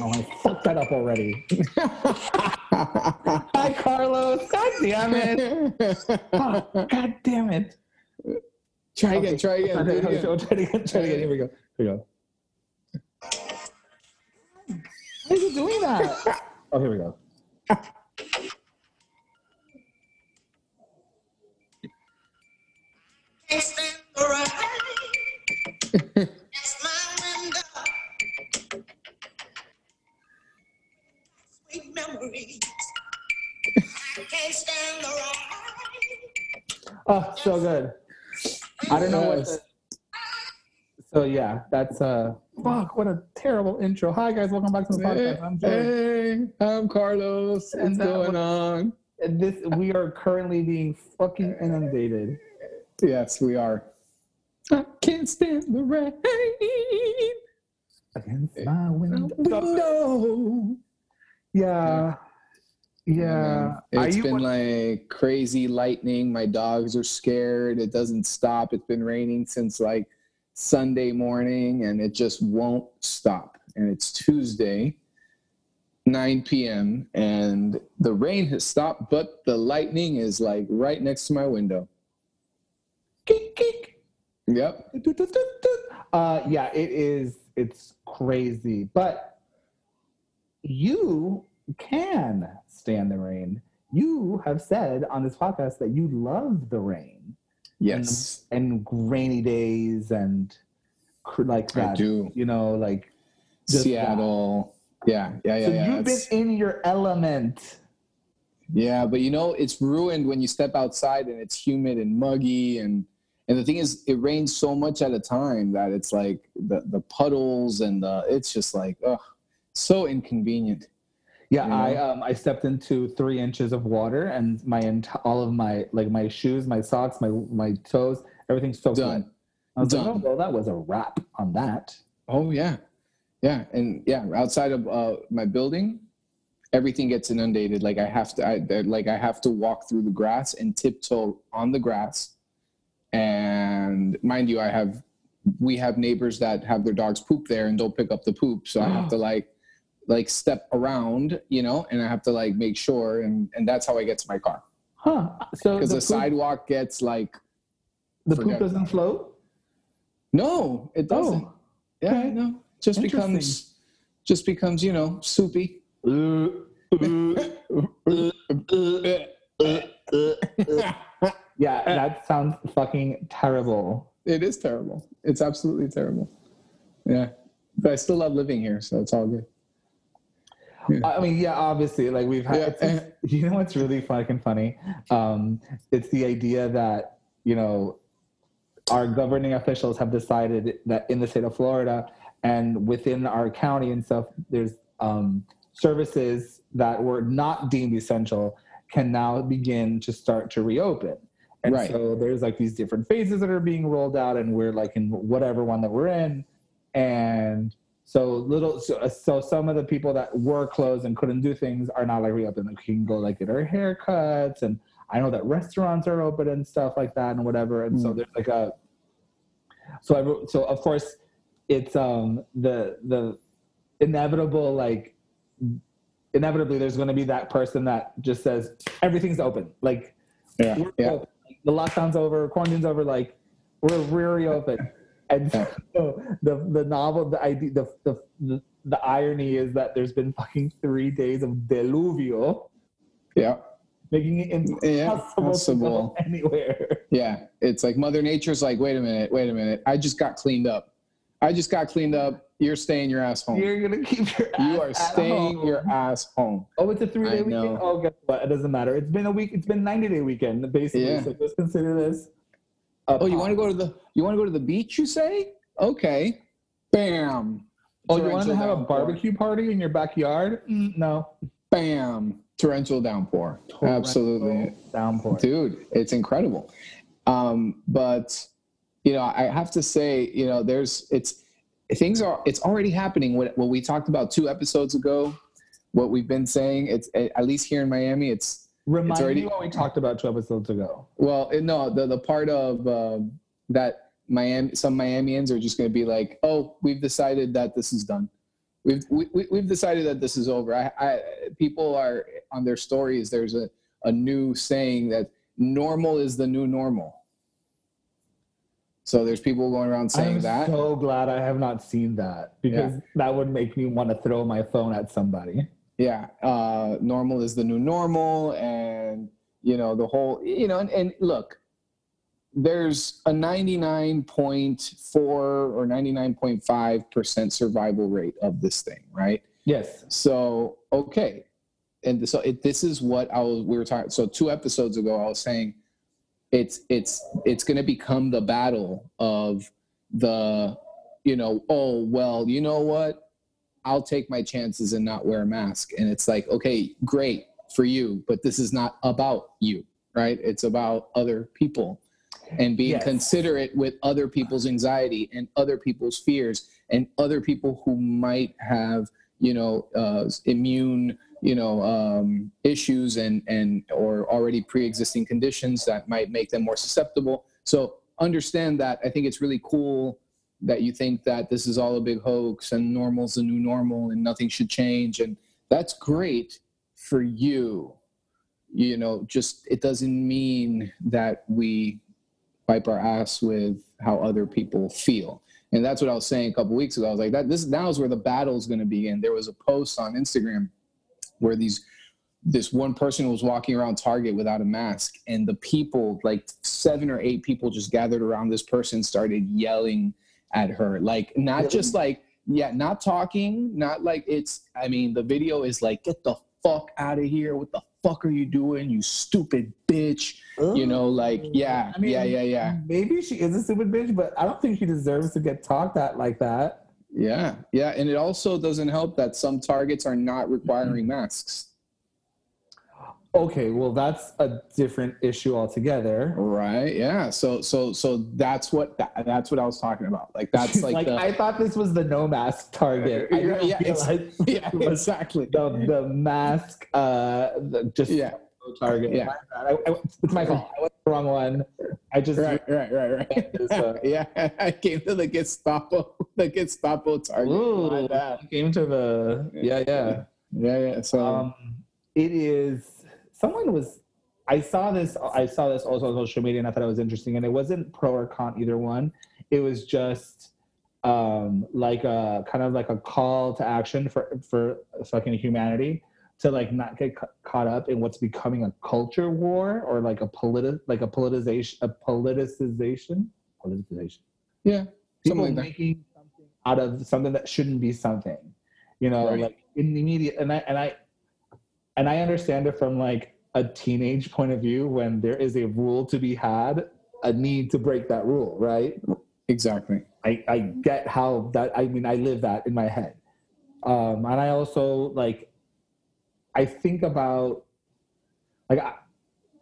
Oh, I fucked that up already. Hi, Carlos. God damn it. Oh, God damn it. try again. Okay. Try again. do it Okay, again. try it again. Try again. Here we go. Here we go. Why is it doing that? Oh, here we go. memories. I can't stand the rain. Oh, so good. I don't know what. The, so yeah, that's uh. Fuck! What a terrible intro. Hi guys, welcome back to the podcast. I'm Joey. Hey, I'm Carlos. And What's going was- on? And this we are currently being fucking inundated. Yes, we are. I can't stand the rain. Against my window. No. Yeah. Yeah. Are It's been like crazy lightning. My dogs are scared. It doesn't stop. It's been raining since like Sunday morning and it just won't stop. And it's Tuesday, 9 p.m. and the rain has stopped, but the lightning is like right next to my window. Geek, geek. Yep. Uh, yeah, it is. It's crazy, but you can stand the rain. You have said on this podcast that you love the rain Yes, and rainy days and cr- like I that. do. You know, like Seattle. Yeah, yeah, yeah, so yeah. you've been in your element. Yeah, but you know, it's ruined when you step outside and it's humid and muggy and and the thing is it rains so much at a time that it's like the the puddles and the it's just like ugh, so inconvenient. Yeah, You I um I stepped into three inches of water and my ent- all of my like my shoes, my socks, my my toes, everything's soaked Done. wet. I was like, Done. oh, well, that was a wrap on that. Oh yeah. Yeah, and yeah, outside of uh, my building, everything gets inundated. Like I have to I- like I have to walk through the grass and tiptoe on the grass. And mind you, I have we have neighbors that have their dogs poop there and don't pick up the poop, so I have to like like step around, you know, and I have to like make sure and and that's how I get to my car. Huh. So Because the, the, poop, sidewalk gets like the poop doesn't about float? no, it oh, doesn't. Oh. Yeah, okay. no. Just becomes just becomes, you know, soupy. Yeah, that sounds fucking terrible. It is terrible. It's absolutely terrible. Yeah. But I still love living here, so it's all good. I mean, yeah, obviously, like we've had. Yeah. it's- you know what's really fucking funny? Um, it's the idea that you know our governing officials have decided that in the state of Florida and within our county and stuff, there's um, services that were not deemed essential can now begin to start to reopen. And Right. so there's like these different phases that are being rolled out, and we're like in whatever one that we're in. And so little, so, so some of the people that were closed and couldn't do things are now like reopened. Like, we can go like get our haircuts, and I know that restaurants are open and stuff like that and whatever. And so Mm. there's like a, so I, so of course it's um the the inevitable like inevitably there's going to be that person that just says everything's open like Yeah. Yeah. open. the lockdown's over quarantine's over like we're really open and so the the novel the idea the, the the the irony is that there's been fucking three days of deluvio Yeah. making it impossible, Yeah. to go Possible. anywhere Yeah. It's like Mother Nature's like, wait a minute, wait a minute. I just got cleaned up. I just got cleaned up. You're staying your ass home. you're gonna keep your You are staying home. your ass home. Oh, it's a three day weekend. Oh, guess what? It doesn't matter. It's been a week. It's been ninety day weekend basically. Yeah. So just consider this. Oh, you want to go to the you want to go to the beach, you say? Okay. Bam. Oh, you want to Torrential have a barbecue party in your backyard? Mm, no. Bam. Torrential downpour. Absolutely. Downpour. dude it's incredible um but you know i have to say you know there's it's things are it's already happening what, what we talked about two episodes ago what we've been saying it's at least here in miami it's Remind already- me what we talked about two episodes ago. well it- no the, the part of um, that miami some miamians are just going to be like oh we've decided that this is done we've we, we- we've decided that this is over. I, I people are on their stories. There's a a new saying that normal is the new normal. So there's people going around saying that. I'm that. so glad I have not seen that because that would make me want to throw my phone at somebody. Yeah uh normal is the new normal and you know the whole you know and, and look there's a 99.4 or 99.5% survival rate of this thing right? Yes. so okay. And so it, this is what i was we were talking so two episodes ago i was saying it's it's it's going to become the battle of the you know oh well you know what I'll take my chances and not wear a mask. And it's like, okay, great for you, but this is not about you, right? It's about other people and being Yes. considerate with other people's anxiety and other people's fears and other people who might have, you know, uh, immune, you know, um, issues and and or already pre-existing conditions that might make them more susceptible. So understand that. I think it's really cool that you think that this is all a big hoax and normal's the new normal and nothing should change. And that's great for you. You know just it doesn't mean that we wipe our ass with how other people feel. And that's what i was saying a couple weeks ago. I was like that this now is where the battle is going to begin. There was a post on instagram where these this one person was walking around target without a mask and the people like seven or eight people just gathered around this person started yelling at her. Like not just like yeah not talking not like it's i mean the video is like get the fuck out of here. What the fuck are you doing you stupid bitch? You know like oh. yeah I mean, yeah yeah yeah. Maybe she is a stupid bitch, but I don't think she deserves to get talked at like that. yeah yeah and it also doesn't help that some targets are not requiring mm-hmm. masks Okay, well that's a different issue altogether. right yeah so so so that's what that, that's what i was talking about like that's like, like, the, I thought this was the no mask target. I Yeah, yeah, it's- yeah exactly the the mask uh the, just yeah target. Yeah. I, I, it's my fault. I went the wrong one. I just right right right right Is, uh, yeah i came to the gestapo the gestapo target Ooh, came to the yeah yeah. yeah yeah so Um, it is someone was. I saw this. I saw this also on social media, and I thought it was interesting. And it wasn't pro or con either one. It was just um, like a kind of like a call to action for for fucking humanity to like not get ca- caught up in what's becoming a culture war or like a politi- like a politicization a politicization politicization yeah people like making something out of something that shouldn't be something you know Right. like in the media, and i and i and i understand it from like a teenage point of view when there is a rule to be had a need to break that rule right? Exactly. I i get how that i mean i live that in my head. Um and i also like i think about like I,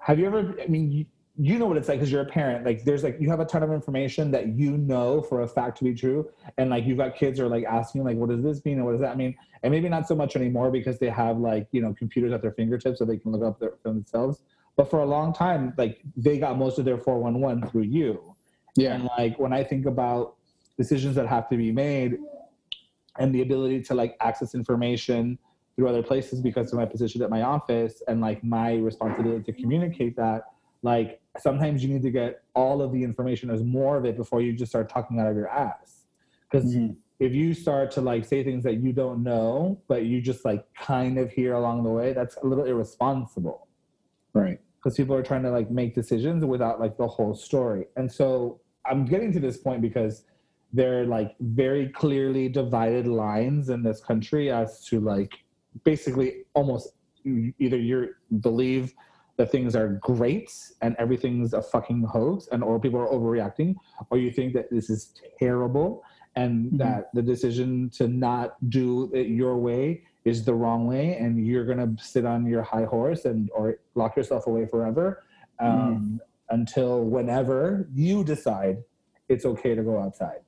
have you ever i mean you, you know what it's like because you're a parent like there's like you have a ton of information that you know for a fact to be true and like you've got kids are like asking like what does this mean and what does that mean? And maybe not so much anymore because they have like you know computers at their fingertips so they can look up their, themselves. But for a long time like they got most of their 411 through you. Yeah. And like when I think about decisions that have to be made and the ability to like access information through other places because of my position at my office and like my responsibility to communicate that, like sometimes you need to get all of the information as more of it before you just start talking out of your ass. Because Mhm. if you start to like say things that you don't know, but you just like kind of hear along the way, that's a little irresponsible right because people are trying to like make decisions without like the whole story. And so I'm getting to this point because there are like very clearly divided lines in this country as to like basically almost either you believe that things are great and everything's a fucking hoax and or people are overreacting or you think that this is terrible and Mhm. that the decision to not do it your way is the wrong way and you're gonna sit on your high horse and or lock yourself away forever um, until whenever you decide it's okay to go outside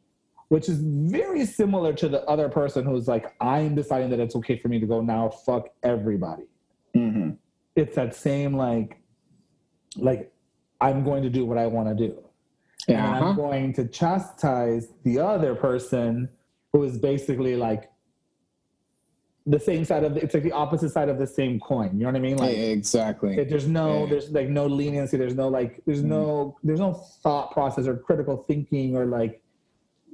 which is very similar to the other person who's like i'm deciding that it's okay for me to go now. Fuck everybody. Hmm it's that same like like i'm going to do what i want to do and yeah i'm uh-huh. going to chastise the other person who is basically like the same side of the, it's like the opposite side of the same coin. You know what I mean? Like Yeah, exactly. there's no Yeah. there's like no leniency. There's no like there's no there's no thought process or critical thinking or like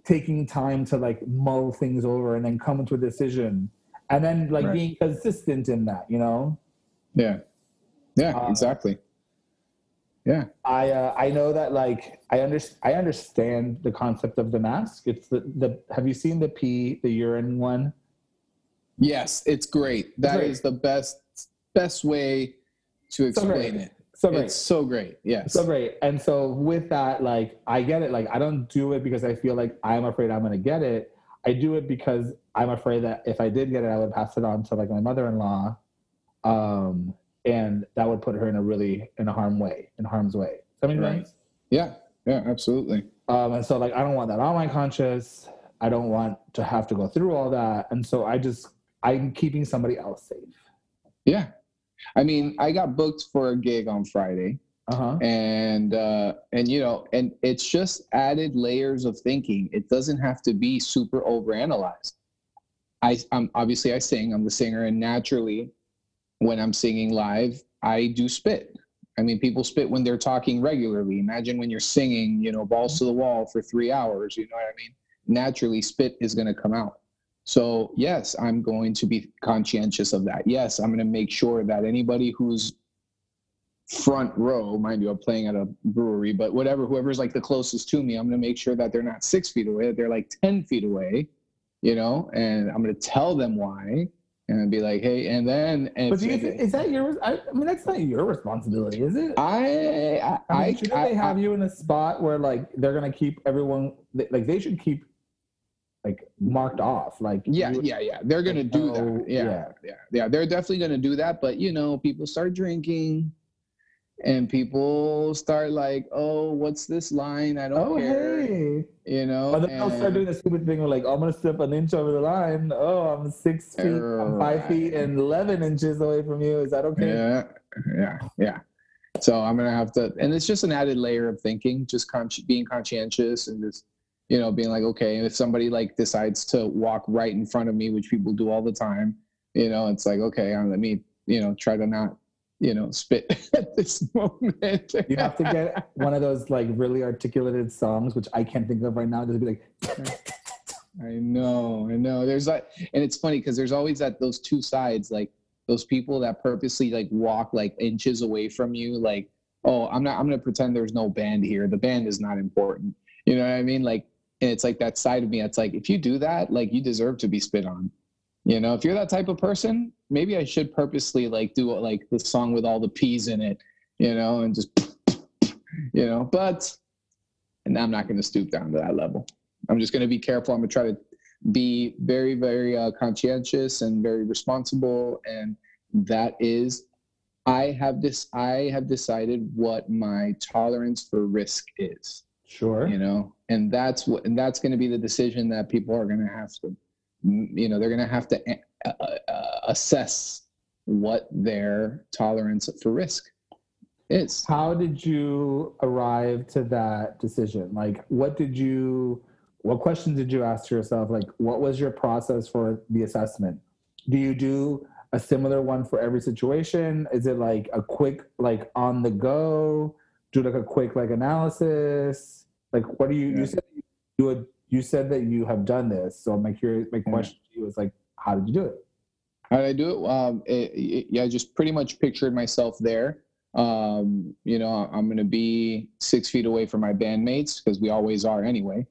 taking time to like mull things over and then come to a decision and then like Right. being consistent in that. You know. Yeah. Yeah, Uh, exactly. Yeah. I uh, I know that like I under, I understand the concept of the mask. It's the, the have you seen the pee the urine one? Yes, it's great. That is great. the best best way to So explain it. So great. It's so great. Yes. So great. And so with that, like I get it. Like I don't do it because I feel like I'm afraid I'm gonna get it. I do it because I'm afraid that if I did get it, I would pass it on to like my mother-in-law, um, and that would put her in a really in a harm way, in harm's way. Does that make Right. Yeah. Yeah, absolutely. Um, and so like I don't want that on my conscience. I don't want to have to go through all that. And so I just I'm keeping somebody else safe. Yeah. I mean, I got booked for a gig on Friday. Uh-huh. and uh and you know and it's just added layers of thinking it doesn't have to be super overanalyzed i i'm obviously i sing i'm the singer and naturally when i'm singing live i do spit. I mean people spit when they're talking regularly. Imagine when you're singing you know balls to the wall for three hours you know what i mean? Naturally spit is going to come out. So yes i'm going to be conscientious of that. Yes i'm going to make sure that anybody who's front row, mind you, I'm playing at a brewery, but whatever, whoever's like the closest to me, I'm going to make sure that they're not six feet away, that they're like 10 feet away, you know, and I'm going to tell them why and be like, hey, and then, and But do you is that your? I, I mean, that's not your responsibility, is it? I, I, I mean, shouldn't they have you in a spot where like they're gonna keep everyone like they should keep like marked off like yeah, you- yeah, yeah. They're gonna do Oh, that. Yeah, yeah. yeah, yeah. They're definitely gonna do that. But you know, people start drinking, and people start like, "Oh, what's this line? I don't Oh care." hey! You know. But then they'll start doing the stupid thing of like I'm gonna step an inch over the line. Oh, I'm six feet, I'm five feet and eleven inches away from you. Is that okay? Yeah, yeah, yeah. So I'm gonna have to, and it's just an added layer of thinking, just con- being conscientious and just, you know, being like, okay, if somebody like decides to walk right in front of me, which people do all the time, you know, it's like, okay, let me, you know, try to not, you know, spit at this moment. You have to get one of those like really articulated songs, which I can't think of right now. Just be like, I know, I know. There's like, and it's funny because there's always that those two sides, like those people that purposely like walk like inches away from you, like, oh, I'm not, I'm gonna pretend there's no band here. The band is not important. You know what I mean? Like, and it's like that side of me. It's like if you do that, like you deserve to be spit on. You know, if you're that type of person, maybe I should purposely like do like the song with all the peas in it, you know, and just, you know. But, and I'm not gonna stoop down to that level. I'm just going to be careful. I'm going to try to be very, very uh, conscientious and very responsible. And that is, I have this. I have decided what my tolerance for risk is. sure. You know, and that's what, and that's going to be the decision that people are going to have to, you know, they're going to have to uh, uh, assess what their tolerance for risk is. How did you arrive to that decision? Like, what did you, what questions did you ask yourself? Like, what was your process for the assessment? Do you do a similar one for every situation? Is it like a quick, like on the go? Do like a quick like analysis? Like, what do you? Yeah. You said you would. You said that you have done this. So my curious, my Yeah. question to you is like, how did you do it? How did I do it? Um, it, it- yeah, I just pretty much pictured myself there. Um, you know, I'm going to be six feet away from my bandmates because we always are anyway.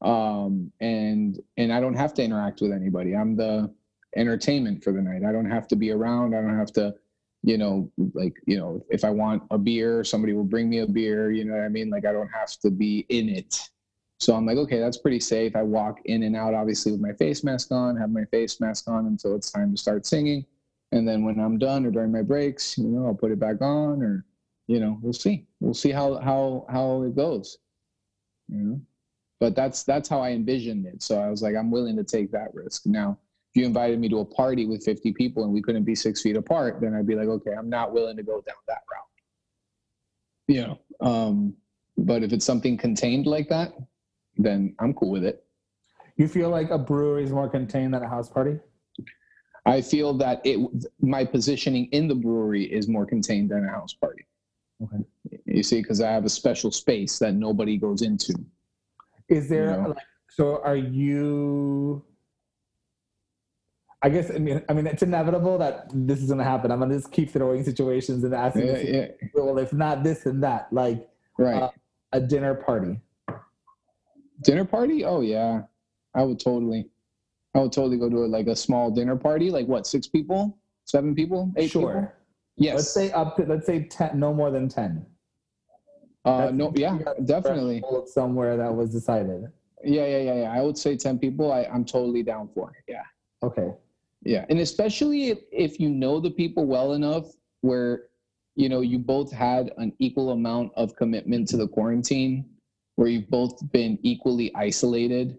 Um, and and I don't have to interact with anybody. I'm the entertainment for the night. I don't have to be around. I don't have to, you know, like you know, if I want a beer, somebody will bring me a beer. You know what I mean? Like I don't have to be in it. So I'm like, okay, that's pretty safe. I walk in and out, obviously, with my face mask on, have my face mask on until it's time to start singing. And then when I'm done or during my breaks, you know, I'll put it back on or, you know, we'll see. We'll see how how how it goes. You know? But that's that's how I envisioned it. So I was like, I'm willing to take that risk. Now, if you invited me to a party with 50 people and we couldn't be six feet apart, then I'd be like, okay, I'm not willing to go down that route. You know. Um, but if it's something contained like that, then I'm cool with it. You feel like a brewery is more contained than a house party? I feel that it my positioning in the brewery is more contained than a house party. Okay. You see, because I have a special space that nobody goes into. Is there know? like so? Are you? I guess I mean I mean it's inevitable that this is going to happen. I'm going to just keep throwing situations and asking. Yeah, yeah, Well, if not this and that, like right. Uh, a dinner party. Dinner party? Oh yeah, I would totally. I would totally go to a, like a small dinner party. Like what? Six people? Seven people? Eight people? sure. Yes. Let's say up to let's say ten, no more than ten. Uh, no. Yeah. Definitely. Somewhere that was decided. Yeah. Yeah. Yeah. Yeah. I would say ten people. I, I'm totally down for. Yeah. Okay. Yeah, and especially if, if you know the people well enough where you know you both had an equal amount of commitment to the quarantine, where you've both been equally isolated,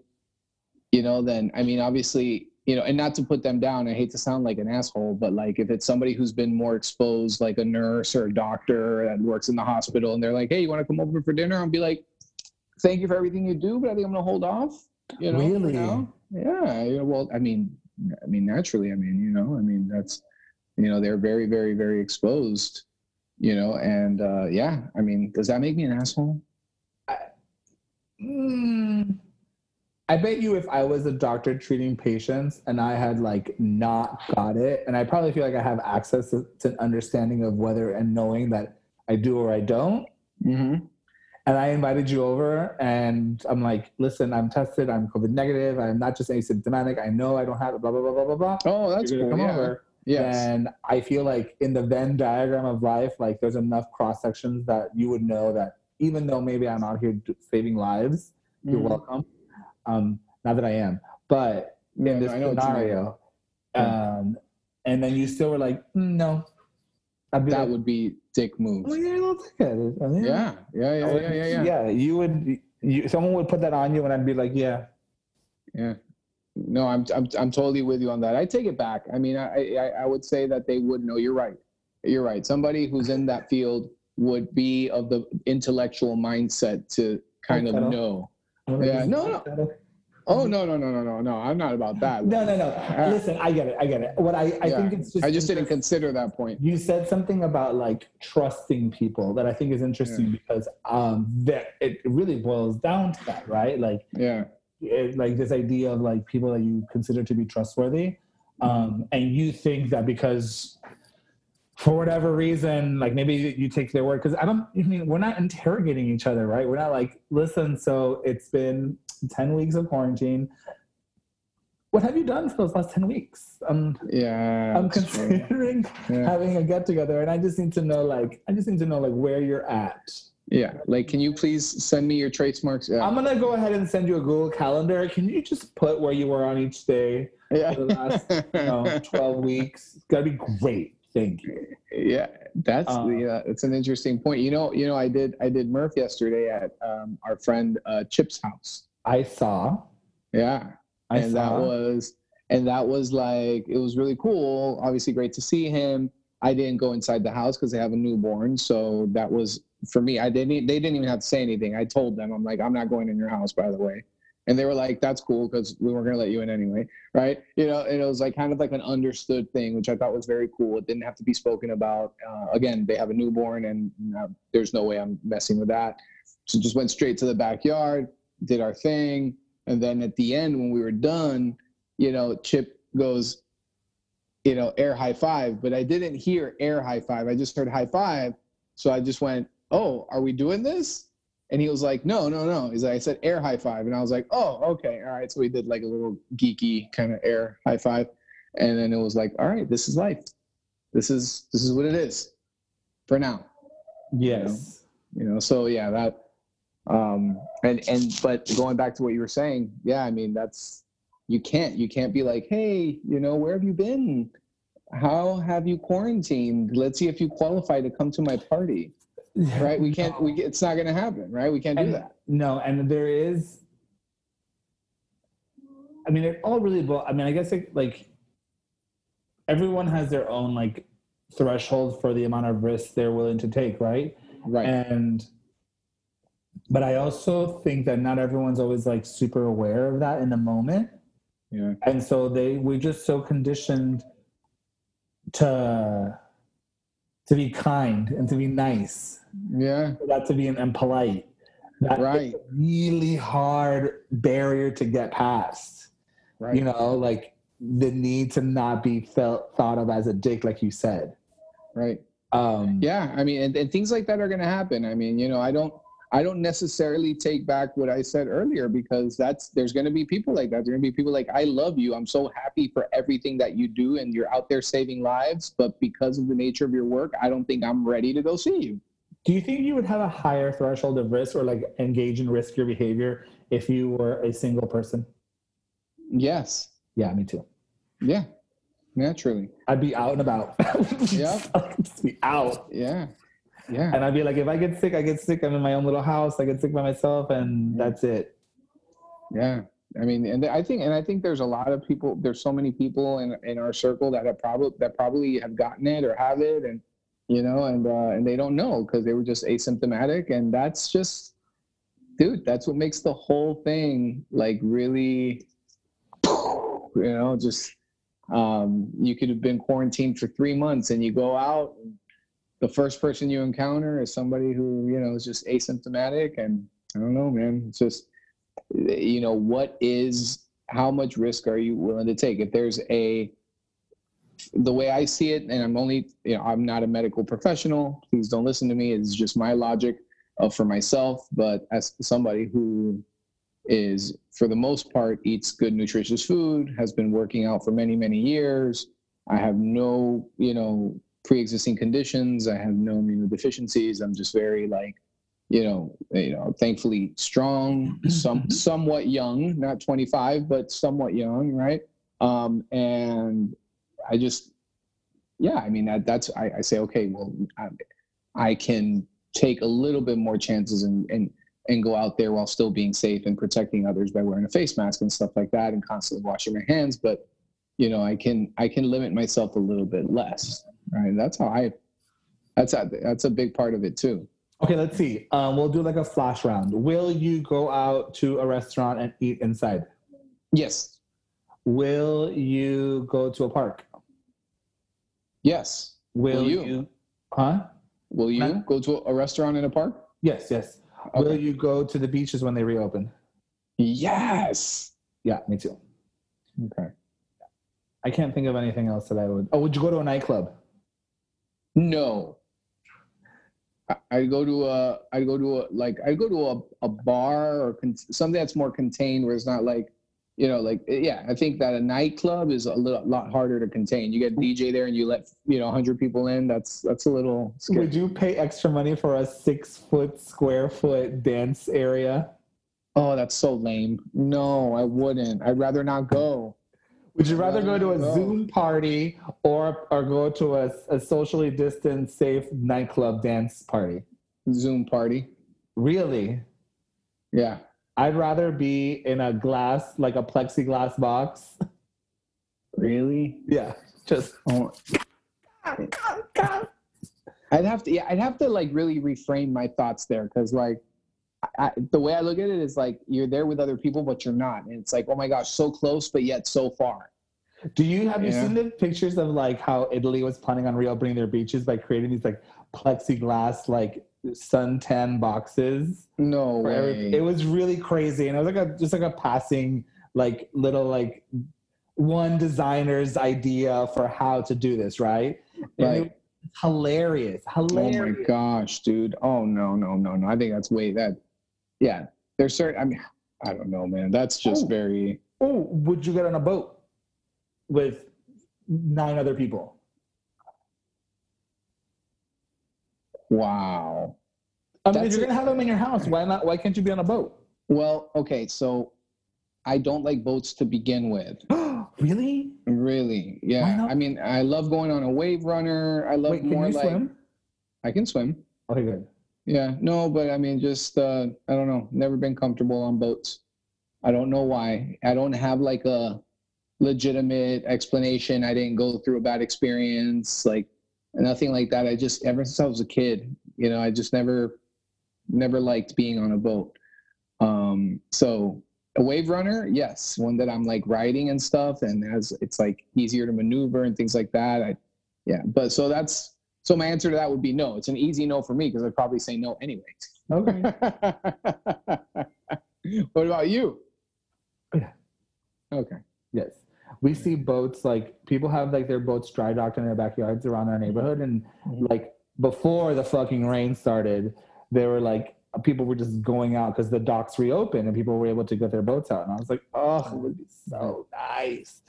you know, then I mean obviously, you know, and not to put them down, I hate to sound like an asshole, but like if it's somebody who's been more exposed, like a nurse or a doctor that works in the hospital and they're like, Hey, you want to come over for dinner? I'll be like, Thank you for everything you do, but I think I'm gonna hold off. You know, Really? now. Yeah. yeah, Well, I mean, I mean, naturally, I mean, you know, I mean, that's, you know, they're very, very, very exposed, you know, and uh, yeah, I mean, does that make me an asshole? Mm, I bet you if I was a doctor treating patients and I had like not got it, and I probably feel like I have access to, to an understanding of whether and knowing that I do or I don't. Mm-hmm. And I invited you over, and I'm like, listen, I'm tested, I'm COVID negative, I'm not just asymptomatic. I know I don't have it, blah blah blah blah blah blah. Oh, that's You're cool. come Yeah. over. Yes. And I feel like in the Venn diagram of life, like there's enough cross sections that you would know that even though maybe I'm out here saving lives, you're Mhm. welcome. Um, not that I am, but Yeah, in this I know what you mean. scenario, um, and then you still were like, "Mm, no, That like, would be dick move. well, yeah, I'll take it. I mean, Yeah. Yeah. Yeah. Would- Yeah. Yeah. Yeah. yeah. You would, you, someone would put that on you, and I'd be like, yeah, Yeah. No, I'm, I'm, I'm totally with you on that. I take it back. I mean, I, I, I would say that they would know. You're right. You're right. Somebody who's in that field would be of the intellectual mindset to kind of know. Yeah, no, no. Oh no, no, no, no, no, no. I'm not about that. No, no, no. Listen, I get it. I get it. What I, I Yeah. think it's just. I just didn't consider that point. You said something about like trusting people that I think is interesting because um that it really boils down to that, right? Like Yeah. it, like this idea of like people that you consider to be trustworthy, um, and you think that because for whatever reason, like maybe you take their word because I don't. I mean, we're not interrogating each other, right? We're not like, listen. So it's been ten weeks of quarantine. What have you done for those last ten weeks? Um, Yeah. I'm considering Yeah. having a get together, and I just need to know, like, I just need to know, like, where you're at. Yeah. Like, can you please send me your trace marks? Yeah. I'm gonna go ahead and send you a Google Calendar. Can you just put where you were on each day yeah. for the last, you know, 12 weeks? It's gotta be great. Thank you. yeah that's Uh, the uh, it's an interesting point. You know you know i did i did murph yesterday at um, our friend uh, chip's house. I saw. yeah. I and that saw. was and that was like it was really cool. Obviously great to see him. I didn't go inside the house because they have a newborn so that was for me i didn't they didn't even have to say anything. I told them i'm like i'm not going in your house by the way and they were like that's cool because we weren't to let you in anyway right? You know and it was like kind of like an understood thing which i thought was very cool. It didn't have to be spoken about. Uh, again they have a newborn and uh, there's no way i'm messing with that. So just went straight to the backyard did our thing and then at the end when we were done you know chip goes you know air high five but i didn't hear air high five. I just heard high five. So i just went oh are we doing this and he was like, no, no, no. He's like, I said air high five. And I was like, oh, okay. All right. So we did like a little geeky kind of air high five. And then it was like, all right, this is life. This is this is what it is for now. Yes. You know, so yeah, that um and and but going back to what you were saying, yeah, I mean that's you can't you can't be like, hey, you know, where have you been? How have you quarantined? Let's see if you qualify to come to my party. Right? We can't we it's not gonna happen, right? We can't do And- that. No, and there is. I mean, it all really. Well, I mean, I guess it, like everyone has their own like threshold for the amount of risk they're willing to take, right? Right. And but I also think that not everyone's always like super aware of that in the moment. yeah. And so they we're just so conditioned to to be kind and to be nice, Yeah. that to be and, polite. That Right. a really hard barrier to get past. Right. You know, like the need to not be felt thought of as a dick, like you said. Right. Um, Yeah. I mean, and, and things like that are going to happen. I mean, you know, I don't, I don't necessarily take back what I said earlier because that's there's going to be people like that. There's going to be people like I love you. I'm so happy for everything that you do, and you're out there saving lives. But because of the nature of your work, I don't think I'm ready to go see you. Do you think you would have a higher threshold of risk or like engage in riskier behavior if you were a single person? Yes. Yeah, me too. Yeah. Naturally. I'd be out and about. Yeah. Just be out. Yeah. Yeah. And I'd be like, if I get sick, I get sick. I'm in my own little house. I get sick by myself, and that's it. Yeah. I mean, and I think, and I think there's a lot of people. There's so many people in in our circle that have probably that probably have gotten it or have it, and you know, and uh, and they don't know because they were just asymptomatic, and that's just, dude, that's what makes the whole thing like really, you know, just um, you could have been quarantined for three months, and you go out. And the first person you encounter is somebody who you know is just asymptomatic, and I don't know, man. It's just you know what is how much risk are you willing to take if there's a the way i see it and i'm only you know i'm not a medical professional please don't listen to me it's just my logic uh, for myself but as somebody who is for the most part eats good nutritious food has been working out for many many years i have no you know pre-existing conditions. I have no immunodeficiencies. I'm just very like you know, you know, thankfully strong, some somewhat young, not 25, but somewhat young, right? Um, and I just, yeah, I mean, that, that's, I, I say, okay, well, I, I can take a little bit more chances and, and, and go out there while still being safe and protecting others by wearing a face mask and stuff like that and constantly washing my hands. But, you know, I can, I can limit myself a little bit less, right? That's how I, that's a, that's a big part of it too. Okay, let's see. Um, we'll do like a flash round. Will you go out to a restaurant and eat inside? Yes. Will you go to a park? Yes. Will, Will you? you? Huh? Will you go to a restaurant in a park? Yes, yes. Will you go to the beaches when they reopen? Yes. Yeah, me too. Okay. I can't think of anything else that I would. Oh, would you go to a nightclub? No. I- go to a. I'd go to a like. I'd go to a, a bar or con- something that's more contained, where it's not like, you know, like eh, yeah. I think that a nightclub is a little lot harder to contain. You get a DJ there and you let you know hundred people in. That's that's a little scary. Would you pay extra money for a six foot square foot dance area? Oh, that's so lame. No, I wouldn't. I'd rather not go. Would you rather go to a. Zoom party or or go to a, a socially distanced, safe nightclub dance party? Zoom party. Really? Yeah. I'd rather be in a glass, like a plexiglass box. Really? Yeah, just. Oh, I'd have to, yeah, I'd have to like really reframe my thoughts there because like I, the way I look at it is like you're there with other people, but you're not, and it's like oh my gosh, so close but yet so far. Do you have you seen the pictures of like how Italy was planning on reopening their beaches by creating these like plexiglass like suntan boxes? No every- It was really crazy, and it was like a just like a passing like little like one designer's idea for how to do this, right? Like it hilarious, oh my gosh, dude. Oh no, no, no, no. I think that's way that. Yeah, there's certain. I mean, I don't know, man. That's just Oh. very. Oh, would you get on a boat with nine other people? Wow. I mean, if you're gonna have them in your house, why not? Why can't you be on a boat? Well, okay, so I don't like boats to begin with. really? Really? Yeah. I mean, I love going on a wave runner. I love Wait, can more you like swim? I can swim. Okay, good. Yeah, no, but I mean, just uh, I don't know. Never been comfortable on boats. I don't know why. I don't have like a legitimate explanation. I didn't go through a bad experience, like nothing like that. I just ever since I was a kid, you know, I just never, never liked being on a boat. Um, so a wave runner, yes, one that I'm like riding and stuff, and as it's like easier to maneuver and things like that. I, yeah. But so that's so my answer to that would be no. It's an easy no for me because I'd probably say no anyways. Okay. what about you? Yeah. Okay. Yes. We see boats like people have like their boats dry docked in their backyards around our neighborhood. And Mhm. like before the fucking rain started, they were like, people were just going out because the docks reopened and people were able to get their boats out. And I was like, oh, it would be so nice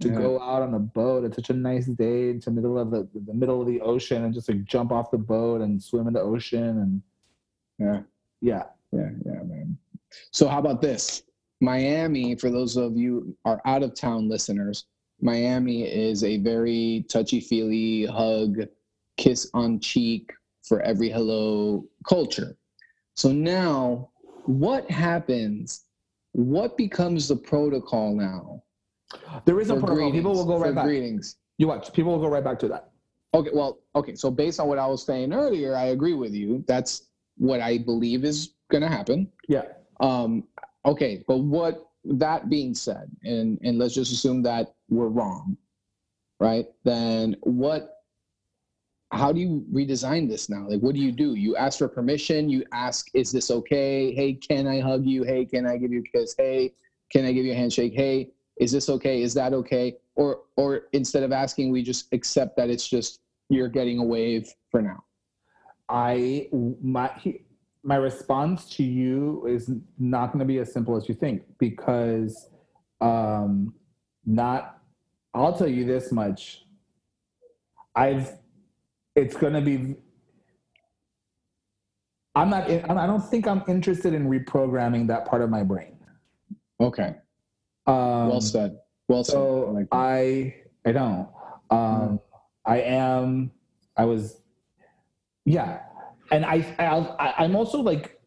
to Yeah. go out on a boat. It's such a nice day into the middle of the, the middle of the ocean and just like jump off the boat and swim in the ocean. And Yeah. yeah, Yeah, yeah, man. So how about this? Miami, for those of you are out of town listeners, Miami is a very touchy-feely hug, kiss on cheek for every hello culture. So now what happens? What becomes the protocol now? There is a protocol. People will greetings- go right back. Greetings. You watch. People will go right back to that. Okay, well, okay. So based on what I was saying earlier, I agree with you. That's what I believe is going to happen. Yeah. Um, okay, but what that being said, and and let's just assume that we're wrong, right? Then what? How do you redesign this now? Like, what do you do? You ask for permission. You ask, "Is this okay? Hey, can I hug you? Hey, can I give you a kiss? Hey, can I give you a handshake? Hey, is this okay? Is that okay?" Or or instead of asking, we just accept that it's just you're getting a wave for now. I my my response to you is not going to be as simple as you think because um not I'll tell you this much I've it's going to be I'm not I don't think I'm interested in reprogramming that part of my brain. Okay. Um Well said. Well said. I so. I I don't. Um, I am. I was. Yeah, and I, I I'm also like.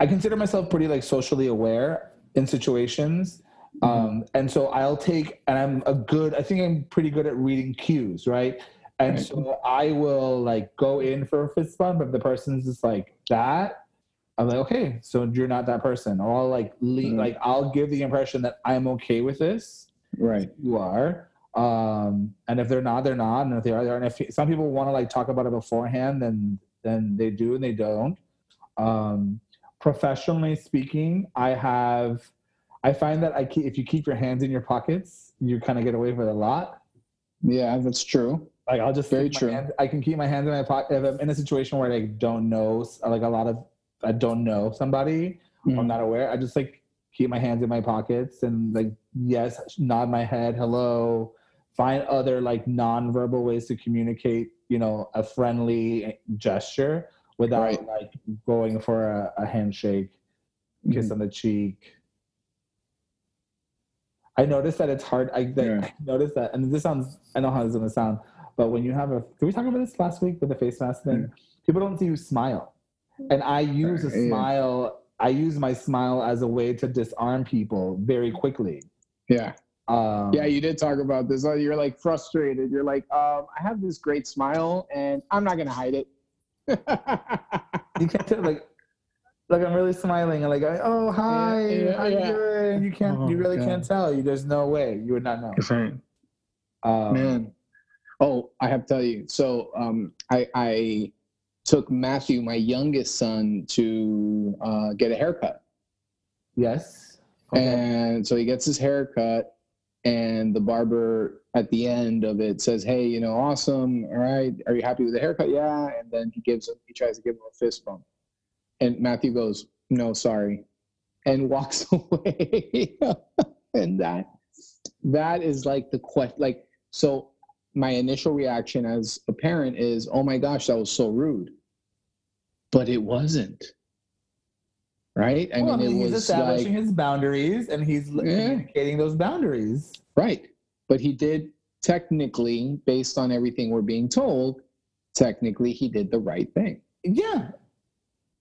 I consider myself pretty like socially aware in situations, um, and so I'll take and I'm a good. I think I'm pretty good at reading cues, right? And Right. so I will like go in for a fist bump if the person's just like that. I'm like, okay, so you're not that person. Or I'll like lean, Mhm. like I'll give the impression that I'm okay with this. right. You are. Um, and if they're not, they're not. And if they are, they are. And if some people want to like talk about it beforehand, then then they do and they don't. Um, professionally speaking, I have I find that I keep if you keep your hands in your pockets, you kind of get away with a lot. Yeah, that's true. Like I'll just Very true. hands- I can keep my hands in my pocket if I'm in a situation where I don't know, like a lot of I don't know somebody. Mm-hmm. I'm not aware. I just like keep my hands in my pockets and like yes, nod my head, hello. Find other like non-verbal ways to communicate. You know, a friendly gesture without Right. like going for a, a handshake, kiss Mhm. on the cheek. I noticed that it's hard. I, that, Yeah. I noticed that, and this sounds. I know how this is gonna sound, but when you have a, did we talk about this last week with the face mask thing? People don't see you smile, and I use a smile. I use my smile as a way to disarm people very quickly. Yeah. Um, Yeah, you did talk about this. Oh, You're like frustrated. You're like, um, I have this great smile and I'm not gonna hide it. you can't tell like, like I'm really smiling and like, oh hi, Yeah, how you doing? You can't, you Oh, really God. can't tell. You, there's no way you would not know. Um, Man. Oh, I have to tell you. So um, I, I took Matthew, my youngest son, to uh, get a haircut. Yes. Okay. And so he gets his hair cut, and the barber at the end of it says, Hey, you know, awesome. All right. Are you happy with the haircut? Yeah. And then he gives him, he tries to give him a fist bump. And Matthew goes, No, sorry. And walks away. and that that is like the question like so my initial reaction as a parent is, oh my gosh, that was so rude. But it wasn't. Right? I well, mean, he's it was establishing like, his boundaries and he's Yeah. communicating those boundaries. Right. But he did technically, based on everything we're being told, technically he did the right thing. Yeah.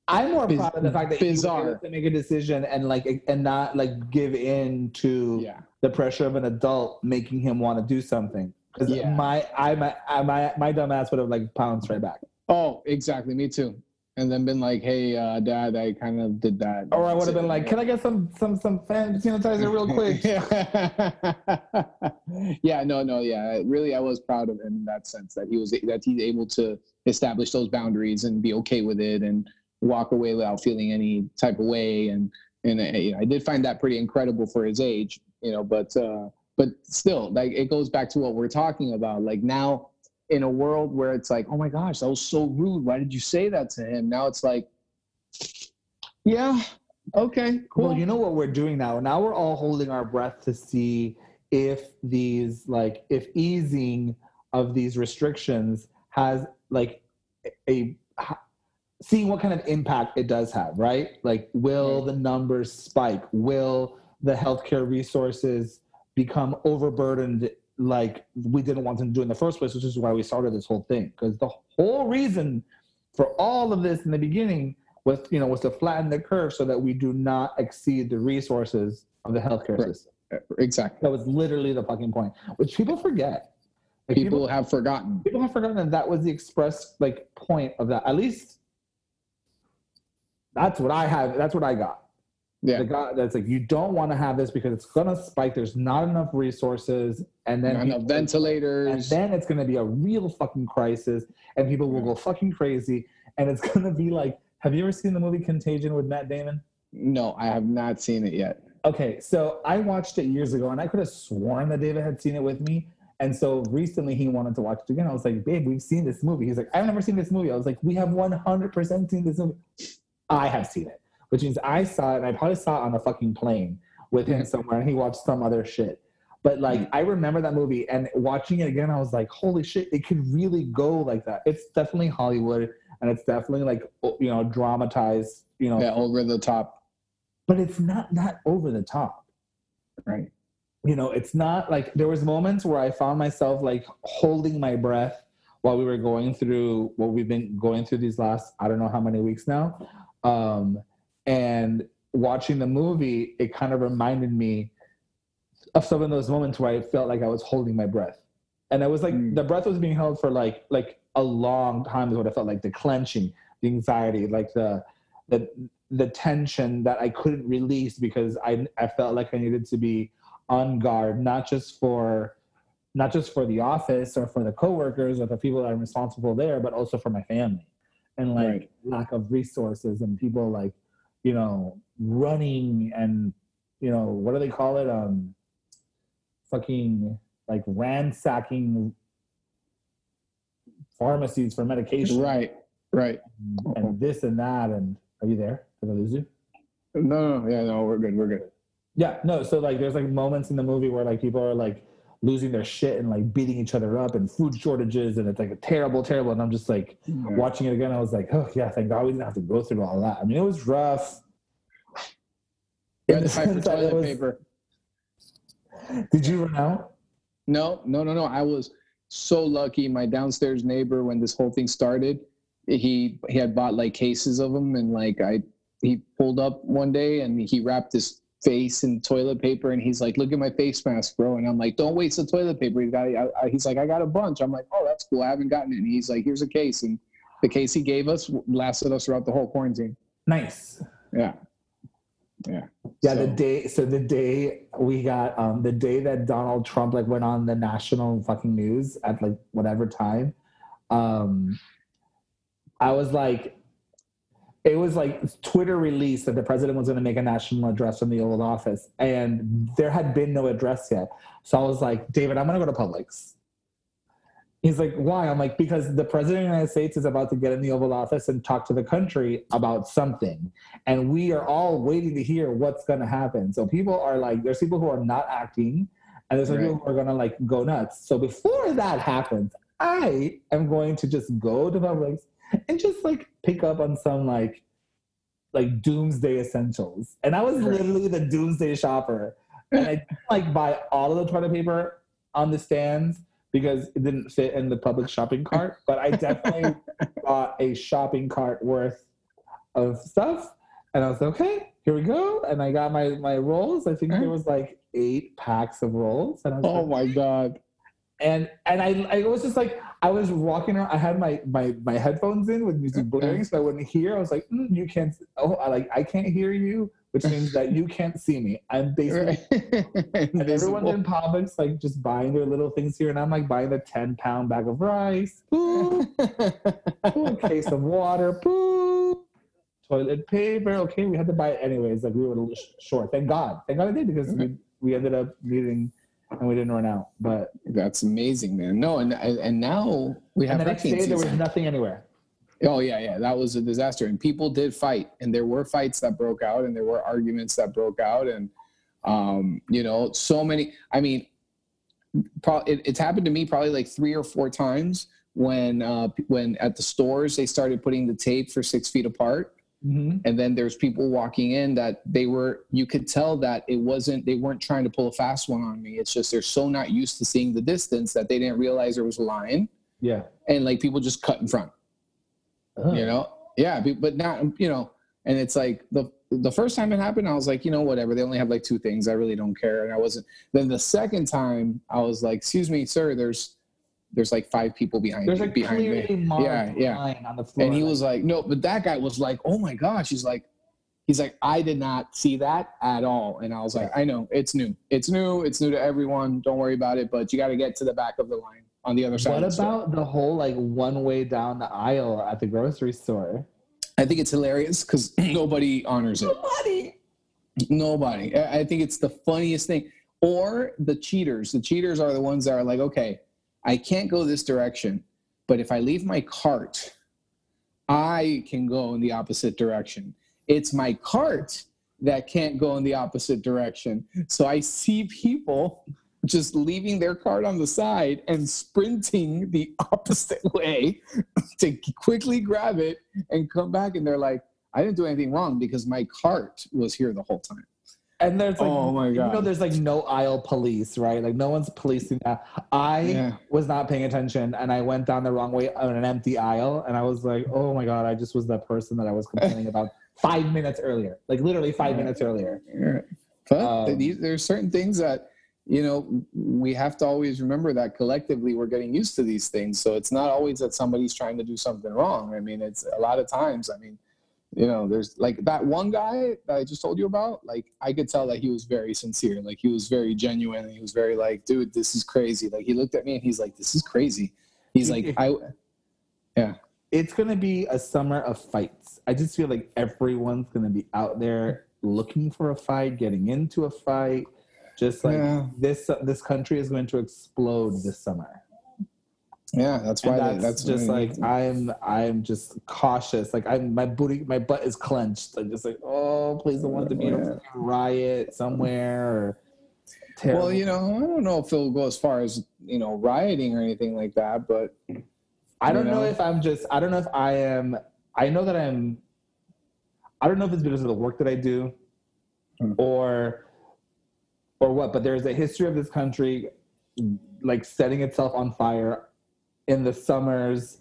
I'm more Biz- proud of the fact that he was bizarre. able to make a decision and like and not like give in to Yeah. the pressure of an adult making him want to do something. Because Yeah. my I my I, my my dumb ass would have like pounced right back. Oh, exactly. Me too. and then been like, "Hey, uh, Dad, I kind of did that." Or I would have been like, "Can I get some some some fan sanitizer real quick?" yeah, no, no, yeah. Really, I was proud of him in that sense that he was that he's able to establish those boundaries and be okay with it and walk away without feeling any type of way. And and you know, I did find that pretty incredible for his age, you know. But uh, but still, like it goes back to what we're talking about. Like now, in a world where it's like, oh my gosh, that was so rude. Why did you say that to him? Now it's like, yeah, okay, cool. Well, you know what we're doing now? Now we're all holding our breath to see if these like if easing of these restrictions has like a, a seeing what kind of impact it does have, right? Like, will the numbers spike? Will the healthcare resources become overburdened like we didn't want them to do in the first place, which is why we started this whole thing. Because the whole reason for all of this in the beginning was, you know, was to flatten the curve so that we do not exceed the resources of the healthcare Right. system. Uh, exactly. That was literally the fucking point, which people forget. Like, People have forgotten. people have forgotten that that was the express like point of that. At least that's what I have. That's what I got. Yeah. The guy that's like, you don't want to have this because it's gonna spike. There's not enough resources, and then Not enough people- and then it's gonna be a real fucking crisis, and people will go fucking crazy, and it's gonna be like, have you ever seen the movie Contagion with Matt Damon? no, I have not seen it yet. Okay, so I watched it years ago, and I could have sworn that David had seen it with me. And so recently he wanted to watch it again. I was like, babe, we've seen this movie. He's like, I've never seen this movie. I was like, we have 100% seen this movie. I have seen it, which means I saw it, and I probably saw it on a fucking plane with him somewhere, and he watched some other shit. But like, I remember that movie, and watching it again, I was like, holy shit, it could really go like that. It's definitely Hollywood, and it's definitely like, you know, dramatized, you know, Yeah, over the top. but it's not not over the top Right. you know it's not like there was moments where i found myself like holding my breath while we were going through what we've been going through these last i don't know how many weeks now um and watching the movie it kind of reminded me of some of those moments where i felt like i was holding my breath and I was like Mm. the breath was being held for like like a long time is what i felt like the clenching the anxiety like the the the tension that I couldn't release because I I felt like I needed to be on guard, not just for not just for the office or for the coworkers or the people that are responsible there, but also for my family. And like Right. lack of resources and people like, you know, running and you know, what do they call it? Um fucking like ransacking pharmacies for medication Right. Right. and this and that and are you there? Did I lose you? No, no, yeah, no, we're good. We're good. Yeah, no. So like, there's like moments in the movie where like people are like losing their shit and like beating each other up and food shortages and it's like a terrible, terrible. And I'm just like mm-hmm. watching it again. I was like, oh yeah, thank God we didn't have to go through all that. I mean, it was rough. Red the pipe for sense that it toilet was- paper. Did you run out? No, no, no, no. I was so lucky. My downstairs neighbor, when this whole thing started, he he had bought like cases of them, and like I, he pulled up one day and he wrapped his face in toilet paper, and he's like, "Look at my face mask, bro." And I'm like, "Don't waste the toilet paper." He's got, I, I, he's like, "I got a bunch." I'm like, "Oh, that's cool. I haven't gotten it." And he's like, "Here's a case," and the case he gave us lasted us throughout the whole quarantine. Nice. Yeah, yeah, Yeah, the day. So the day we got, um, the day that Donald Trump like went on the national fucking news at like whatever time, um, I was like, it was like Twitter released that the president was going to make a national address from the Oval Office, and there had been no address yet. So I was like, David, I'm going to go to Publix. He's like, why? I'm like, because the president of the United States is about to get in the Oval Office and talk to the country about something and we are all waiting to hear what's going to happen. So people are like, there's people who are not acting, and there's Right. people who are going to like go nuts. So before that happens, I am going to just go to Publix and just like pick up on some like like doomsday essentials. And I was literally the doomsday shopper, and I didn't, like buy all of the toilet paper on the stands because it didn't fit in the Publix shopping cart. But I definitely bought a shopping cart worth of stuff. And I was like, okay, here we go. And I got my my rolls. I think there was like eight packs of rolls. And I was Oh like, my god. and and I, I was just like I was walking around. I had my my my headphones in with music blaring, so I wouldn't hear. I was like, mm, "You can't." Oh, I like I can't hear you, which means that you can't see me. I'm basically and everyone's in Publix like just buying their little things here, and I'm like buying the ten pound bag of rice, boo, case of water, boo, toilet paper. Okay, we had to buy it anyways. Like we were a little sh- short. Thank God. Thank God I did because we we ended up needing and we didn't run out. But That's amazing, man. No, and and now we have and the next day there was nothing anywhere. Oh yeah, yeah, that was a disaster, and people did fight, and there were fights that broke out, and there were arguments that broke out, and um, you know, so many. I mean, pro- it, it's happened to me probably like three or four times when uh, when at the stores they started putting the tape for six feet apart, Mm-hmm. and then there's people walking in that they were you could tell that it wasn't they weren't trying to pull a fast one on me. It's just they're so not used to seeing the distance that they didn't realize there was a line, Yeah. and like people just cut in front you know yeah but not you know and it's like the the first time it happened i was like you know whatever they only have like two things i really don't care and i wasn't then the second time i was like excuse me sir there's there's like five people behind There's me, a behind clearly me marked Yeah, yeah. line on the floor. and he was like no but that guy was like oh my gosh he's like he's like i did not see that at all and i was like i know it's new it's new it's new to everyone don't worry about it but you got to get to the back of the line on the other side What of the store. about the whole like one way down the aisle at the grocery store? i think it's hilarious because nobody honors it Nobody. Nobody. I I think it's the funniest thing. Or the cheaters. The cheaters are the ones that are like, okay, I can't go this direction, but if I leave my cart, I can go in the opposite direction. It's my cart that can't go in the opposite direction. So I see people just leaving their cart on the side and sprinting the opposite way to quickly grab it and come back. And they're like, I didn't do anything wrong because my cart was here the whole time. And there's like, Oh my you know, there's like no aisle police, right? Like no one's policing that. I Yeah. was not paying attention and I went down the wrong way on an empty aisle and I was like, oh my God, I just was that person that I was complaining about five minutes earlier. Like literally five Yeah. minutes earlier. But Um, these, there's certain things that you know we have to always remember that collectively we're getting used to these things. So it's not always that somebody's trying to do something wrong. I mean, it's a lot of times. I mean, you know, there's like that one guy that I just told you about. Like I could tell that he was very sincere. Like he was very genuine. And he was very like, dude, this is crazy. Like he looked at me and he's like, this is crazy. He's like, I. Yeah. It's gonna be a summer of fights. I just feel like everyone's gonna be out there looking for a fight, getting into a fight. Just like Yeah. this, this country is going to explode this summer. Yeah, that's why. That's, that's just like I'm I'm just cautious. Like I'm my booty my butt is clenched. I'm just like, oh please don't want to be in a riot somewhere or Well, you know, I don't know if it'll go as far as you know rioting or anything like that, but I don't know know? if I'm just I don't know if I am I know that I'm I don't know if it's because of the work that I do Hmm. or or what, but there's a history of this country like setting itself on fire in the summers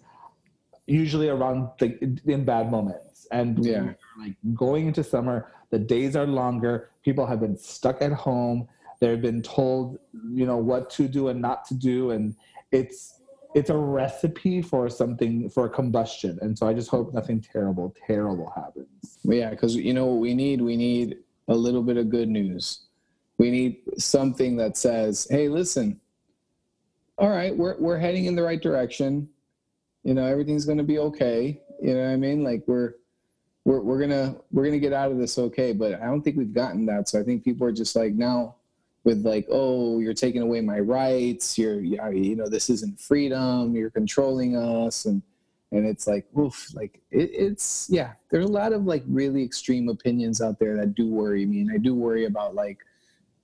usually around like in bad moments and Yeah. like going into summer the days are longer people have been stuck at home they've been told you know what to do and not to do and it's it's a recipe for something for combustion and so i just hope nothing terrible terrible happens yeah, because you know what we need? We need a little bit of good news. We need something that says, "Hey, listen, all right, we're we're heading in the right direction. You know, everything's going to be okay. You know what I mean? Like we're we're we're gonna we're gonna get out of this okay." But I don't think we've gotten that. So I think people are just like now with like, "Oh, you're taking away my rights. You're you know, this isn't freedom. You're controlling us." and and it's like oof like it, it's yeah there's a lot of like really extreme opinions out there that do worry me and i do worry about like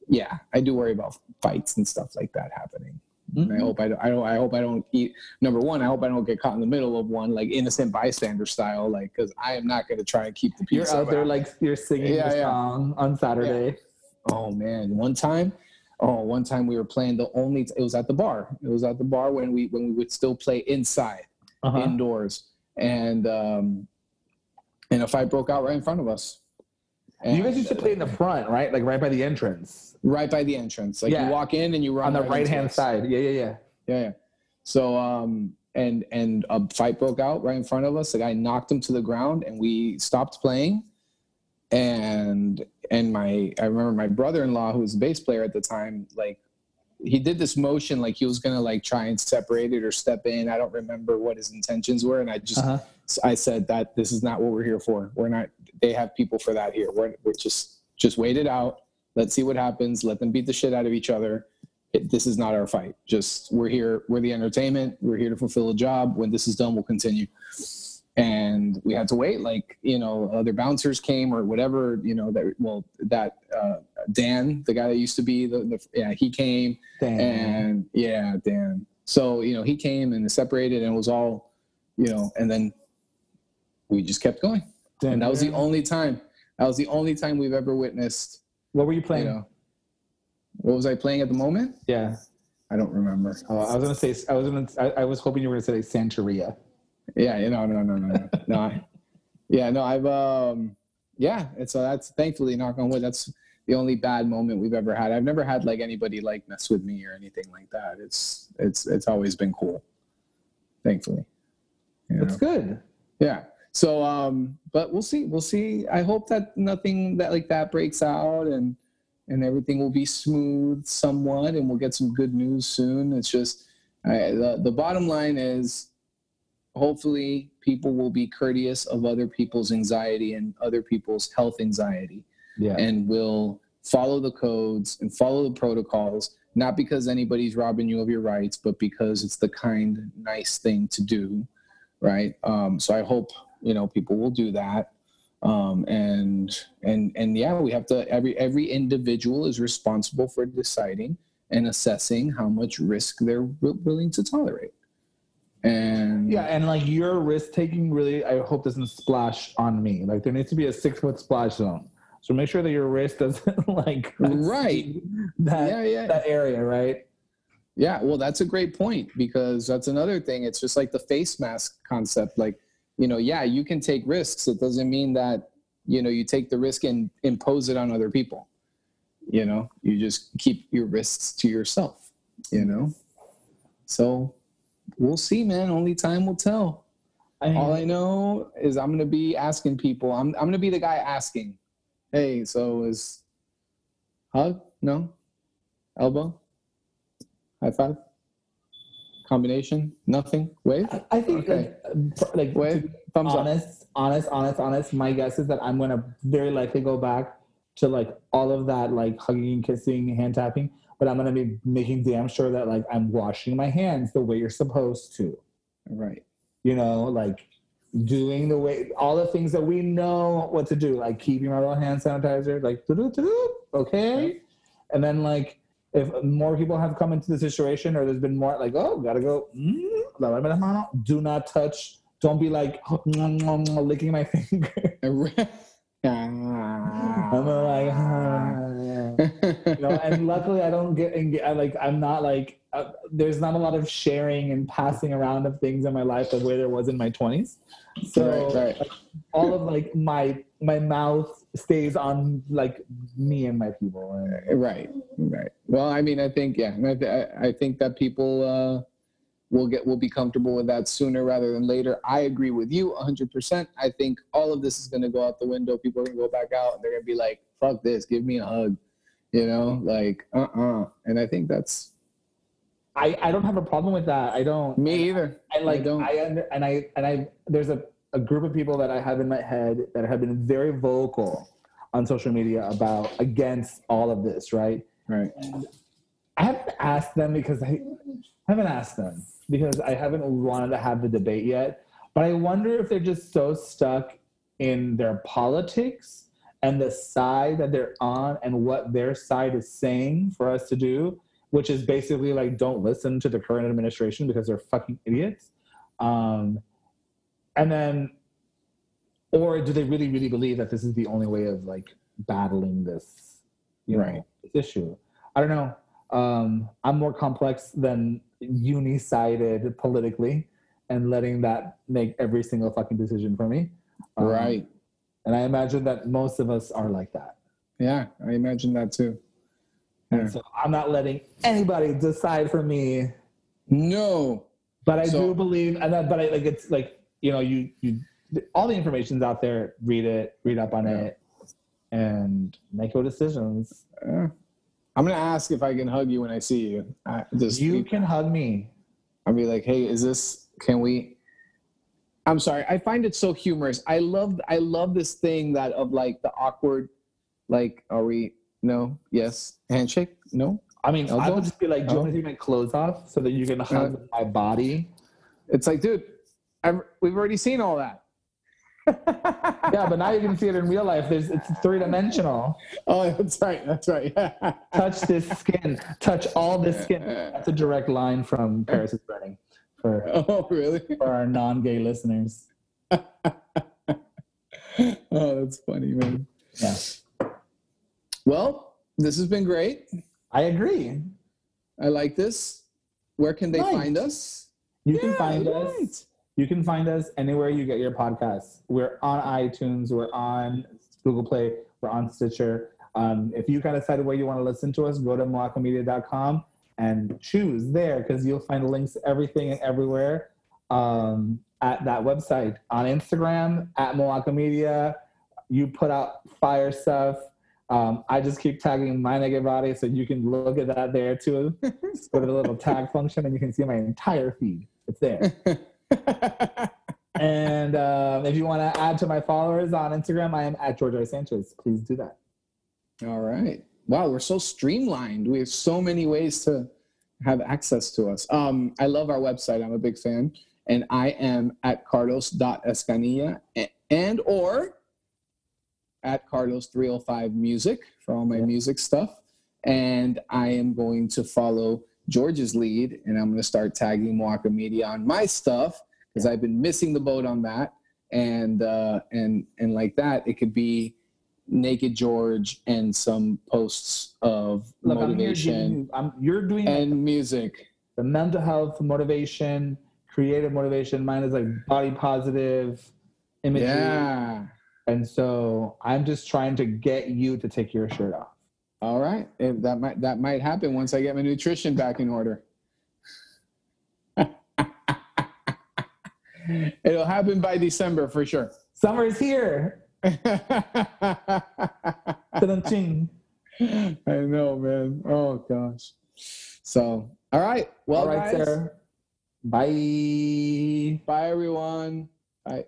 yeah i do worry about fights and stuff like that happening and i hope i don't i don't i hope i don't eat number one i hope i don't get caught in the middle of one like innocent bystander style like because i am not going to try and keep the peace you're out there like you're singing Yeah, yeah. song on saturday Oh man, one time, oh one time we were playing the only. It was at the bar. It was at the bar when we when we would still play inside, Uh-huh. indoors, and um, and a fight broke out right in front of us. You guys used to play in the front right like right by the entrance right by the entrance. Like Yeah. you walk in and you run on the right right hand side yeah yeah yeah yeah, yeah. So um, and and a fight broke out right in front of us. The guy knocked him to the ground, and we stopped playing. And and my I remember my brother-in-law, who was a bass player at the time, like he did this motion like he was gonna like try and separate it or step in. I don't remember what his intentions were, and I just Uh-huh. I said that this is not what we're here for. We're not. They have people for that here. We're we're just just wait it out. Let's see what happens. Let them beat the shit out of each other. It, this is not our fight. Just we're here. We're the entertainment. We're here to fulfill a job. When this is done, we'll continue. And we had to wait. Like you know, other bouncers came or whatever. You know that well that uh, Dan, the guy that used to be the, the yeah he came Damn. and yeah, Dan. So you know, he came and separated, and it was all, you know, and then we just kept going, and that was the only time. That was the only time we've ever witnessed. What were you You playing? know, what was I playing at the moment? Yeah. I don't remember. Oh, I was gonna say. I was gonna. I, I was hoping you were gonna say Santeria. Yeah, you know, no, no, no, no, no. I, yeah, no, I've um, yeah, and so that's thankfully, knock on wood, that's the only bad moment we've ever had. I've never had like anybody like mess with me or anything like that. It's it's it's always been cool, thankfully. You know? That's good. Yeah. So, um, but we'll see. We'll see. I hope that nothing that like that breaks out and and everything will be smooth somewhat, and we'll get some good news soon. It's just I, the the bottom line is, hopefully, people will be courteous of other people's anxiety and other people's health anxiety, Yeah. and will follow the codes and follow the protocols. Not because anybody's robbing you of your rights, but because it's the kind, nice thing to do right um, so i hope you know people will do that um, and and and yeah we have to every every individual is responsible for deciding and assessing how much risk they're willing to tolerate and Yeah, and like your risk taking really, I hope doesn't splash on me. Like there needs to be a six foot splash zone. So make sure that your wrist doesn't like Right. that yeah yeah that area, right? Yeah, well, that's a great point because that's another thing. It's just like the face mask concept. Like, you know, yeah, you can take risks. It doesn't mean that, you know, you take the risk and impose it on other people. You know, you just keep your risks to yourself, you know? So we'll see, man. Only time will tell. I All I know is I'm to be asking people, I'm, I'm to be the guy asking, hey, so is hug? No? Elbow? High five? Combination? Nothing? Wave? I- I think Okay. like, like Wave? Thumbs up. honest, honest, honest, honest. My guess is that I'm gonna very likely go back to like all of that, like hugging, and kissing, hand tapping. But I'm gonna be making damn sure that like I'm washing my hands the way you're supposed to. Right. you know, like doing the way all the things that we know what to do, like keeping my little hand sanitizer, like okay. And then like if more people have come into the situation or there's been more like, oh, gotta go, mm, lávame las manos, do not touch. Don't be like licking my finger. I'm like, ah. you know, and luckily I don't get, and I like, I'm not like, uh, there's not a lot of sharing and passing around of things in my life the way there was in my 20s. So right, right. all of like my my mouth stays on like me and my people. And, Right, right. Well, I mean, I think yeah, I, th- I I think that people uh, will get will be comfortable with that sooner rather than later. I agree with you 100. percent I think all of this is going to go out the window. People are going to go back out and they're going to be like, "Fuck this, give me a hug," you know, like uh uh And I think that's I I don't have a problem with that. I don't. me either. I like don't. I under, and I and I there's a, a group of people that I have in my head that have been very vocal on social media about against all of this, right? Right. I haven't asked them because I haven't asked them because I haven't wanted to have the debate yet. But I wonder if they're just so stuck in their politics and the side that they're on and what their side is saying for us to do, which is basically like don't listen to the current administration because they're fucking idiots. Um, and then, or do they really, really believe that this is the only way of like battling this, you know, Right. this issue? I don't know. Um, I'm more complex than uni-sided politically, and letting that make every single fucking decision for me. Um, right. And I imagine that most of us are like that. Yeah, I imagine that too. And so I'm not letting anybody decide for me No. But I So- do believe, and that, but I like it's like you know you you all the information's out there. Read it, read up on Yeah. it, and make your decisions. Uh, I'm gonna ask if I can hug you when I see you. I just You can hug me. I'll be like, hey, is this? Can we? I'm sorry. I find it so humorous. I love I love this thing that of like the awkward, like, are we? No. Yes. Handshake. No. I mean, I Elbow? would just be like, do you want to take my clothes off so that you can hug my body? It's like, dude, I've, we've already seen all that. Yeah, but now you can see it in real life. There's it's three dimensional. Oh, that's right. That's right. Touch this skin. Touch all this skin. That's a direct line from Paris is Burning for, oh, really? for our non-gay listeners. Oh, that's funny, man. Yeah, Well, this has been great. I agree. I like this. Where can they Nice. find us? You can Yeah, find right. us. You can find us anywhere you get your podcasts. We're on iTunes. We're on Google Play. We're on Stitcher. Um, if you kind of decide where you want to listen to us, go to moakamedia.com and choose there because you'll find links everything and everywhere um, at that website. On Instagram, at Media, you put out fire stuff. Um, I just keep tagging my naked body so you can look at that there too. Go to the little tag function and you can see my entire feed. It's there. And um, if you want to add to my followers on Instagram, I am at George R. Sanchez. Please do that. All right. Wow, we're so streamlined. We have so many ways to have access to us. Um, I love our website. I'm a big fan. And I am at carlos.escanilla a- and or at carlos305 music for all my Yeah. music stuff. And I am going to follow George's lead and I'm going to start tagging Moaka Media on my stuff because I've been missing the boat on that. And uh, and and like that, it could be Naked George and some posts of Look, I'm here motivation you, I'm, you're doing and music. the mental health motivation, creative motivation. Mine is like body positive imagery. Yeah. And so I'm just trying to get you to take your shirt off. All right. If that might that might happen once I get my nutrition back in order. It'll happen by December for sure. Summer is here. I know, man. Oh gosh. So, all right. Well, All right, guys, Sarah. Bye. bye everyone. Bye.